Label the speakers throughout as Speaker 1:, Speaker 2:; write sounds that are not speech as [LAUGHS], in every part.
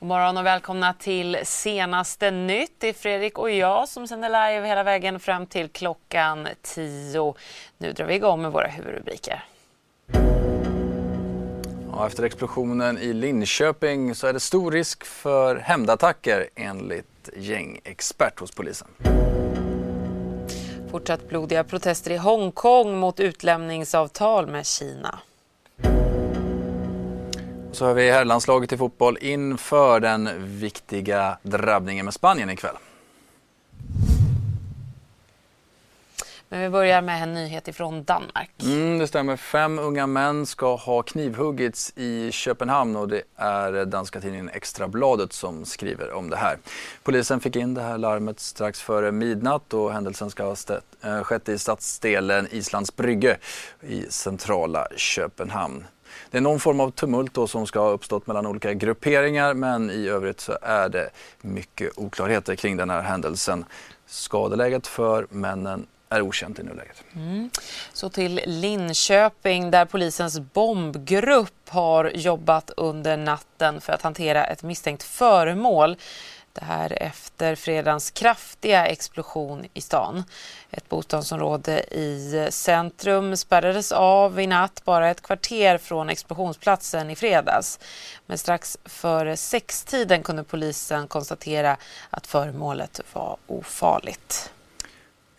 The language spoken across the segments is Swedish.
Speaker 1: God morgon och välkomna till senaste nytt. Det är Fredrik och jag som sänder live hela vägen fram till klockan 10. Nu drar vi igång med våra huvudrubriker.
Speaker 2: Ja, efter explosionen i Linköping så är det stor risk för hämndattacker enligt gängexpert hos polisen.
Speaker 1: Fortsatt blodiga protester i Hongkong mot utlämningsavtal med Kina.
Speaker 2: Så har vi herrlandslaget i fotboll inför den viktiga drabbningen med Spanien ikväll.
Speaker 1: Men vi börjar med en nyhet ifrån Danmark.
Speaker 2: Mm, det stämmer. Fem unga män ska ha knivhuggits i Köpenhamn och det är danska tidningen Extrabladet som skriver om det här. Polisen fick in det här larmet strax före midnatt och händelsen ska ha äh, skett i stadsdelen Islands Brygge i centrala Köpenhamn. Det är någon form av tumult då som ska ha uppstått mellan olika grupperingar men i övrigt så är det mycket oklarheter kring den här händelsen. Skadeläget för männen är okänt i nuläget.
Speaker 1: Mm. Så till Linköping där polisens bombgrupp har jobbat under natten för att hantera ett misstänkt föremål. Det här efter fredagens kraftiga explosion i stan. Ett bostadsområde i centrum spärrades av i natt bara ett kvarter från explosionsplatsen i fredags. Men strax före sextiden kunde polisen konstatera att föremålet var ofarligt.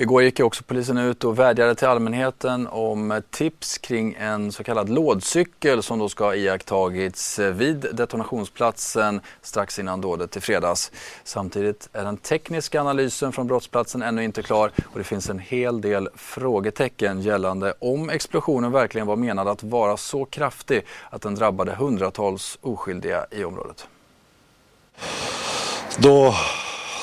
Speaker 2: Igår gick också polisen ut och vädjade till allmänheten om tips kring en så kallad lådcykel som då ska ha iakttagits vid detonationsplatsen strax innan dådet i fredags. Samtidigt är den tekniska analysen från brottsplatsen ännu inte klar och det finns en hel del frågetecken gällande om explosionen verkligen var menad att vara så kraftig att den drabbade hundratals oskyldiga i området.
Speaker 3: Då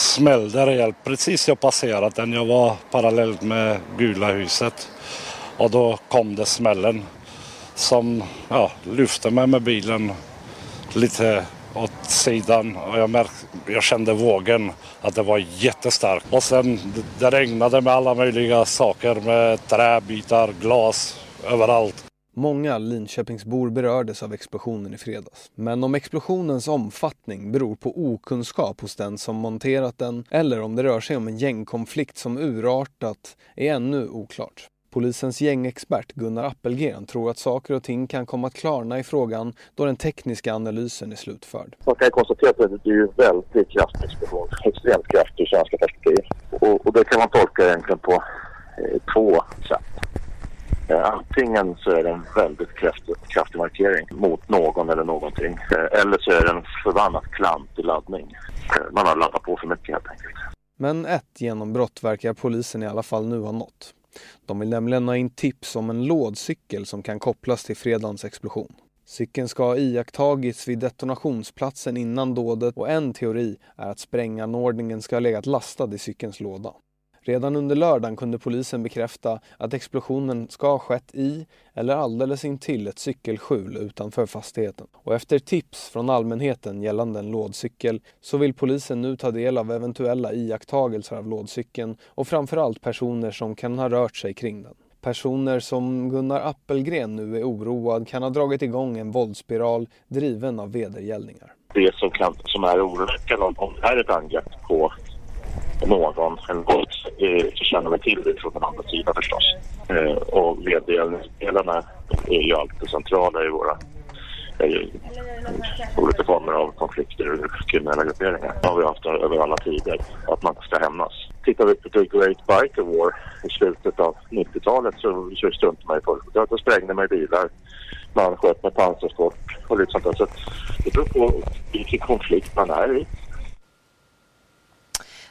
Speaker 3: smällde rejält precis jag passerat den. Jag var parallellt med gula huset och då kom det smällen som ja, lyfte mig med bilen lite åt sidan och jag, märkte, jag kände vågen att det var jättestarkt. Och sen det regnade med alla möjliga saker med träbitar, glas överallt.
Speaker 4: Många Linköpingsbor berördes av explosionen i fredags. Men om explosionens omfattning beror på okunskap hos den som monterat den eller om det rör sig om en gängkonflikt som urartat är ännu oklart. Polisens gängexpert Gunnar Appelgren tror att saker och ting kan komma att klarna i frågan då den tekniska analysen är slutförd.
Speaker 5: Man kan konstatera att det är ju väldigt kraftig explosion, extremt kraftig ur svenska perspektiv. Och, och det kan man tolka egentligen på eh, två sätt. Eh, antingen så är det en väldigt kraftig, kraftig markering mot någon eller någonting. Eh, eller så är det en förbannat klantig laddning. Eh, man har laddat på för mycket helt enkelt.
Speaker 4: Men ett genombrott verkar polisen i alla fall nu ha nått. De vill nämligen ha in tips om en lådcykel som kan kopplas till fredagens explosion. Cykeln ska ha iakttagits vid detonationsplatsen innan dådet och en teori är att spränganordningen ska ha legat lastad i cykelns låda. Redan under lördagen kunde polisen bekräfta att explosionen ska ha skett i eller alldeles intill ett cykelskjul utanför fastigheten. Och efter tips från allmänheten gällande en lådcykel så vill polisen nu ta del av eventuella iakttagelser av lådcykeln och framförallt personer som kan ha rört sig kring den. Personer som Gunnar Appelgren nu är oroad kan ha dragit igång en våldsspiral driven av vedergällningar.
Speaker 5: Det som, kan, som är oroväckande om det här är ett angrepp på någon, en våld, eh, känner mig till det från den andra sidan förstås. Eh, och vedergällningsdelarna är ju alltid centrala i våra eh, olika former av konflikter och kriminella grupperingar. Det har vi haft över alla tider, att man ska hämnas. Tittar vi på The Great Biker War i slutet av 90-talet så, så struntade man i folk. Då sprängde man bilar, man sköt med pansarskott och lite sånt där. Så det beror på vilken konflikt man är i.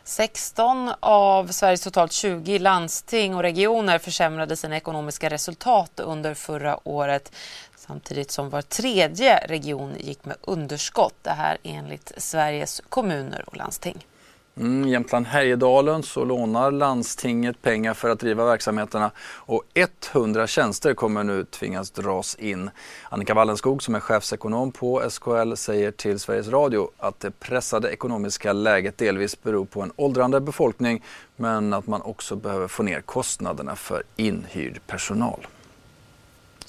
Speaker 1: 16 av Sveriges totalt 20 landsting och regioner försämrade sina ekonomiska resultat under förra året. samtidigt som var tredje region gick med underskott. Det här enligt Sveriges kommuner och landsting.
Speaker 2: Mm, Jämtland Härjedalen så lånar landstinget pengar för att driva verksamheterna och 100 tjänster kommer nu tvingas dras in. Annika Wallenskog som är chefsekonom på SKL säger till Sveriges Radio att det pressade ekonomiska läget delvis beror på en åldrande befolkning men att man också behöver få ner kostnaderna för inhyrd personal.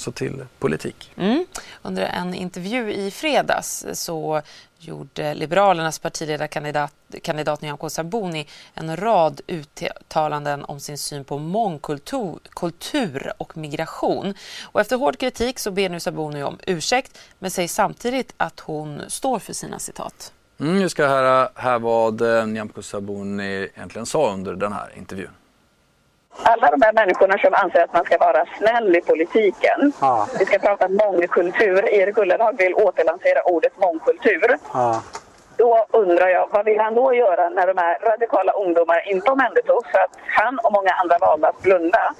Speaker 2: Så till politik.
Speaker 1: Mm. Under en intervju i fredags så gjorde Liberalernas partiledarkandidat kandidat Nyamko Sabuni en rad uttalanden om sin syn på mångkultur kultur och migration. Och efter hård kritik så ber nu Sabuni om ursäkt men säger samtidigt att hon står för sina citat.
Speaker 2: Mm, ska höra här vad eh, Nyamko Sabuni egentligen sa under den här intervjun
Speaker 6: alla de här människorna som anser att man ska vara snäll i politiken. Ja. Vi ska prata mångkultur. Erik Ullenhag vill återlansera ordet mångkultur. Ja. Då undrar jag, vad vill han då göra när de här radikala ungdomarna inte omhändertogs för att han och många andra valde att blunda?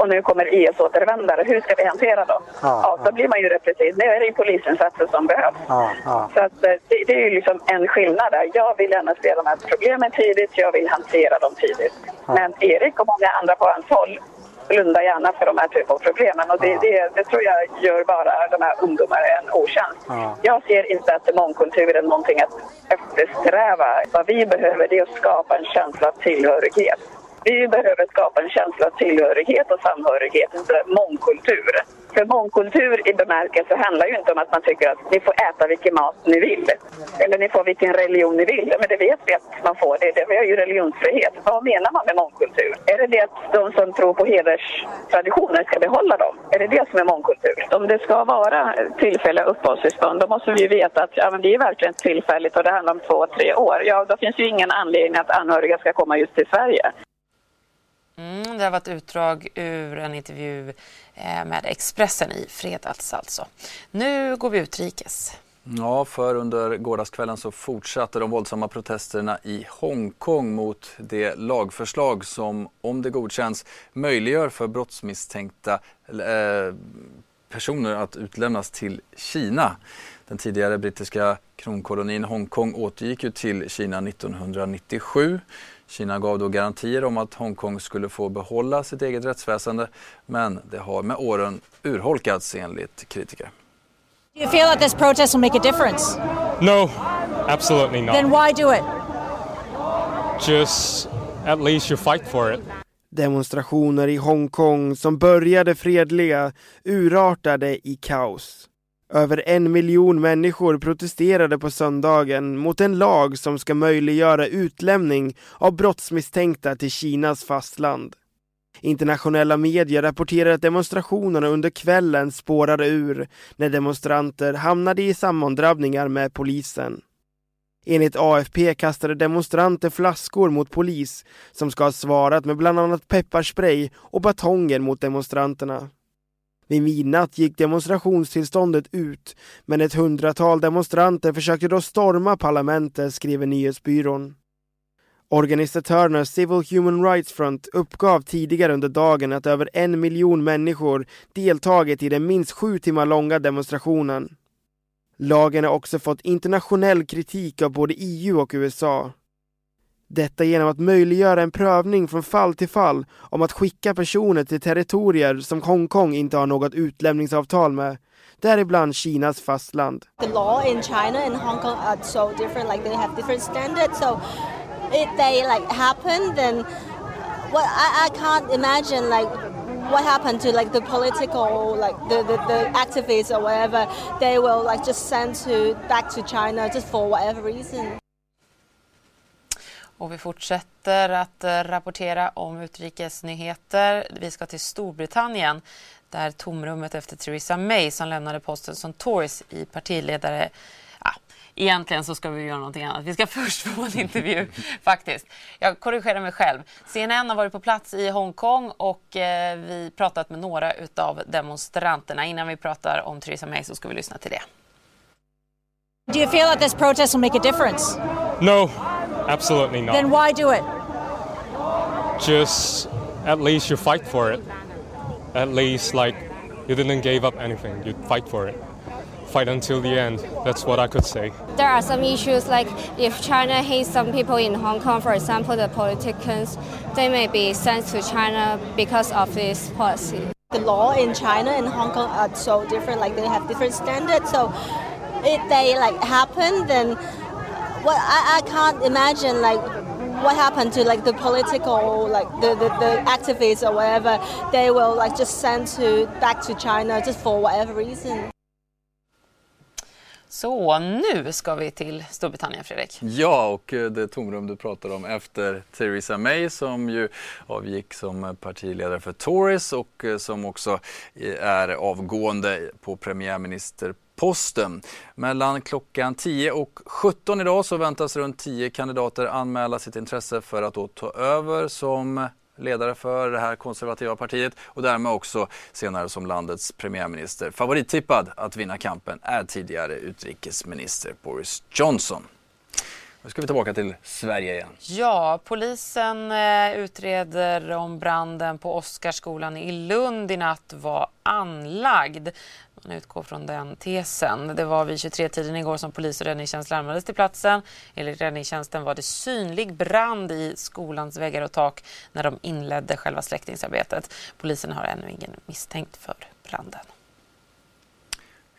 Speaker 6: Och nu kommer IS-återvändare. Hur ska vi hantera dem? Ja, ja, då blir man ju repressiv. Nu är det ju polisinsatser som behövs. Ja, ja. Så att, eh, det, det, är ju liksom en skillnad där. Jag vill gärna se de här problemen tidigt, jag vill hantera dem tidigt. Men Erik och många andra på hans håll blundar gärna för de här typen av problemen. Och det, det, det, tror jag gör bara de här ungdomarna en otjänst. Jag ser inte att mångkultur är någonting att eftersträva. Vad vi behöver det är att skapa en känsla av tillhörighet. Vi behöver skapa en känsla av tillhörighet och samhörighet, inte mångkultur. För mångkultur i bemärkelse handlar ju inte om att man tycker att ni får äta vilken mat ni vill. Eller ni får vilken religion ni vill. Men det vet vi att man får. Det, det vi har ju religionsfrihet. Vad menar man med mångkultur? Är det det att de som tror på hederstraditioner ska behålla dem? Är det det som är mångkultur? Om det ska vara tillfälliga uppehållstillstånd då måste vi ju veta att ja, men det är verkligen tillfälligt och det handlar om två, tre år. Ja, då finns ju ingen anledning att anhöriga ska komma just till Sverige.
Speaker 1: Mm, det har varit utdrag ur en intervju eh, med Expressen i fredags alltså. Nu går vi utrikes.
Speaker 2: Ja, för under gårdagskvällen så fortsatte de våldsamma protesterna i Hongkong mot det lagförslag som, om det godkänns, möjliggör för brottsmisstänkta eh, personer att utlämnas till Kina. Den tidigare brittiska kronkolonin Hongkong återgick ju till Kina 1997. Kina gav då garantier om att Hongkong skulle få behålla sitt eget rättsväsende men det har med åren urholkats enligt kritiker.
Speaker 7: Do you feel that this protest will make a difference?
Speaker 8: No, absolutely not.
Speaker 7: Then why do it?
Speaker 8: Just at least you fight for it.
Speaker 9: Demonstrationer i Hongkong som började fredliga urartade i kaos. Över en miljon människor protesterade på söndagen mot en lag som ska möjliggöra utlämning av brottsmisstänkta till Kinas fastland. Internationella medier rapporterar att demonstrationerna under kvällen spårade ur när demonstranter hamnade i sammandrabbningar med polisen. Enligt AFP kastade demonstranter flaskor mot polis som ska ha svarat med bland annat pepparspray och batonger mot demonstranterna. Vid midnatt gick demonstrationstillståndet ut, men ett hundratal demonstranter försökte då storma parlamentet, skriver nyhetsbyrån. Organisatörerna Civil Human Rights Front uppgav tidigare under dagen att över en miljon människor deltagit i den minst sju timmar långa demonstrationen. Lagen har också fått internationell kritik av både EU och USA. Detta genom att möjliggöra en prövning från fall till fall om att skicka personer till territorier som Hongkong inte har något utlämningsavtal med, däribland Kinas fastland.
Speaker 10: The law in China and Hong Kong are so different, like they have different standards. So if they like happen, then what I, I can't imagine like what happened to like the political like the, the, the activists or whatever they will like just send to back to China just for whatever reason.
Speaker 1: Och vi fortsätter att eh, rapportera om utrikesnyheter. Vi ska till Storbritannien där tomrummet efter Theresa May som lämnade posten som Tories i partiledare ja, Egentligen så ska vi göra någonting annat. Vi ska [LAUGHS] först få en intervju [LAUGHS] faktiskt. Jag korrigerar mig själv. CNN har varit på plats i Hongkong och eh, vi pratat med några utav demonstranterna. Innan vi pratar om Theresa May så ska vi lyssna till det.
Speaker 7: Do you feel that this protest will make a difference?
Speaker 8: No, Absolutely not.
Speaker 7: Then why do it?
Speaker 8: Just at least you fight for it. At least like you didn't give up anything. You fight for it. Fight until the end. That's what I could say.
Speaker 11: There are some issues like if China hates some people in Hong Kong, for example, the politicians, they may be sent to China because of this policy.
Speaker 10: The law in China and Hong Kong are so different. Like they have different standards. So if they like happen, then what I, I can't imagine like what happened to like the political like the, the, the activists or whatever they will like just send to back to China just for whatever reason.
Speaker 1: Så nu ska vi till Storbritannien, Fredrik.
Speaker 2: Ja, och eh, det tomrum du pratar om efter Theresa May som ju avgick som partiledare för Tories och eh, som också eh, är avgående på Posten. Mellan klockan 10 och 17 idag så väntas runt 10 kandidater anmäla sitt intresse för att då ta över som ledare för det här konservativa partiet och därmed också senare som landets premiärminister. Favorittippad att vinna kampen är tidigare utrikesminister Boris Johnson. Nu ska vi tillbaka till Sverige igen.
Speaker 1: Ja, polisen eh, utreder om branden på Oscarsskolan i Lund i natt var anlagd. Man utgår från den tesen. Det var vid 23-tiden igår som polis och räddningstjänst larmades till platsen. Enligt räddningstjänsten var det synlig brand i skolans väggar och tak när de inledde själva släckningsarbetet. Polisen har ännu ingen misstänkt för branden.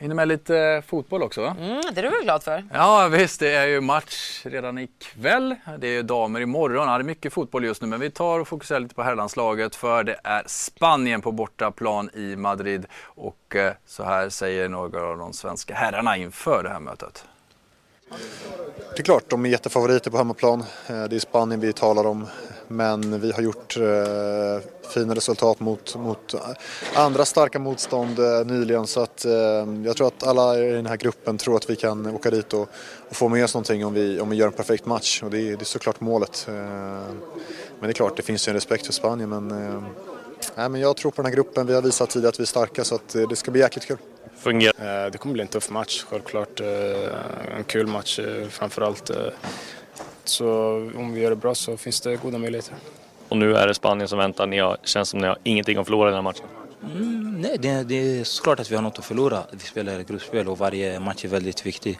Speaker 2: Hinner med lite fotboll också?
Speaker 1: Mm, det är du väl glad för?
Speaker 2: Ja visst, det är ju match redan ikväll. Det är ju damer imorgon. Ja, det är mycket fotboll just nu men vi tar och fokuserar lite på herrlandslaget för det är Spanien på bortaplan i Madrid och eh, så här säger några av de svenska herrarna inför det här mötet.
Speaker 12: Det är klart, de är jättefavoriter på hemmaplan. Eh, det är Spanien vi talar om. Men vi har gjort eh, fina resultat mot, mot eh, andra starka motstånd eh, nyligen. Så att, eh, jag tror att alla i den här gruppen tror att vi kan åka dit och, och få med oss någonting om vi, om vi gör en perfekt match. Och det, är, det är såklart målet. Eh, men det är klart, det finns ju en respekt för Spanien. Men, eh, nej, men jag tror på den här gruppen. Vi har visat tidigare att vi är starka så att, eh, det ska bli jäkligt kul.
Speaker 13: Fungerar. Det kommer bli en tuff match, självklart. En kul match framförallt. Så om vi gör det bra så finns det goda möjligheter.
Speaker 14: Och nu är det Spanien som väntar. Ni har, känns som ni har ingenting att förlora i den här matchen.
Speaker 15: Mm, nej, det, det är såklart att vi har något att förlora. Vi spelar gruppspel och varje match är väldigt viktig.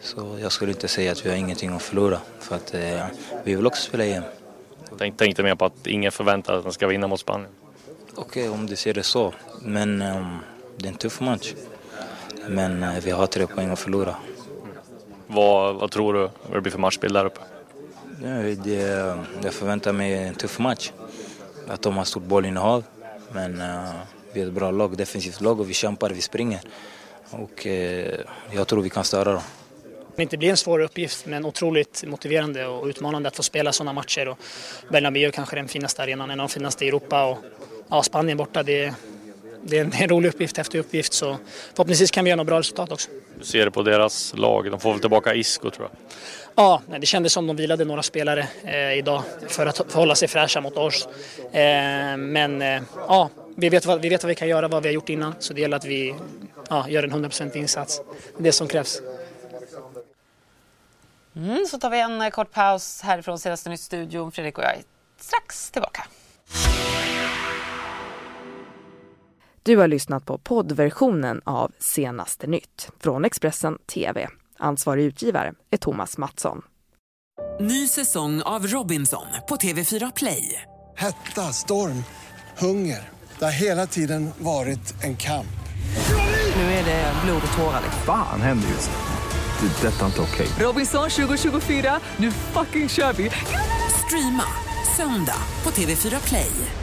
Speaker 15: Så jag skulle inte säga att vi har ingenting att förlora. För att eh, vi vill också spela igen.
Speaker 14: Jag tänkte mer på att ingen förväntar att man ska vinna mot Spanien.
Speaker 15: Okej, okay, om du ser det så. Men um, det är en tuff match. Men uh, vi har tre poäng att förlora.
Speaker 14: Vad, vad tror du vad det blir för matchbild där uppe?
Speaker 15: Det, jag förväntar mig en tuff match. Att de har stort bollinnehav. Men uh, vi är ett bra lag, defensivt lag och vi kämpar, vi springer. Och uh, jag tror vi kan störa dem.
Speaker 16: Det inte blir en svår uppgift men otroligt motiverande och utmanande att få spela sådana matcher. Och Bernabéu kanske den finaste arenan, en av de finaste i Europa. Och, ja, Spanien borta, det, det är en rolig uppgift, häftig uppgift. Så förhoppningsvis kan vi göra något bra resultat också.
Speaker 14: Du ser det på deras lag, de får väl tillbaka Isco tror jag?
Speaker 16: Ja, det kändes som de vilade några spelare eh, idag för att hålla sig fräscha mot oss. Eh, men eh, ja, vi vet, vad, vi vet vad vi kan göra, vad vi har gjort innan. Så det gäller att vi ja, gör en 100% insats. Det är det som krävs.
Speaker 1: Mm, så tar vi en kort paus härifrån senaste nytt-studion. Fredrik och jag är strax tillbaka.
Speaker 17: Du har lyssnat på poddversionen av Senaste nytt från Expressen TV. Ansvarig utgivare är Thomas Mattsson.
Speaker 18: Ny säsong av Robinson på TV4 Play.
Speaker 19: Hetta, storm, hunger. Det har hela tiden varit en kamp.
Speaker 18: Nu är det blod och tårar.
Speaker 20: Fan händer just det. det detta är inte okej.
Speaker 18: Okay. Robinson 2024, nu fucking kör vi. Streama söndag på TV4 Play.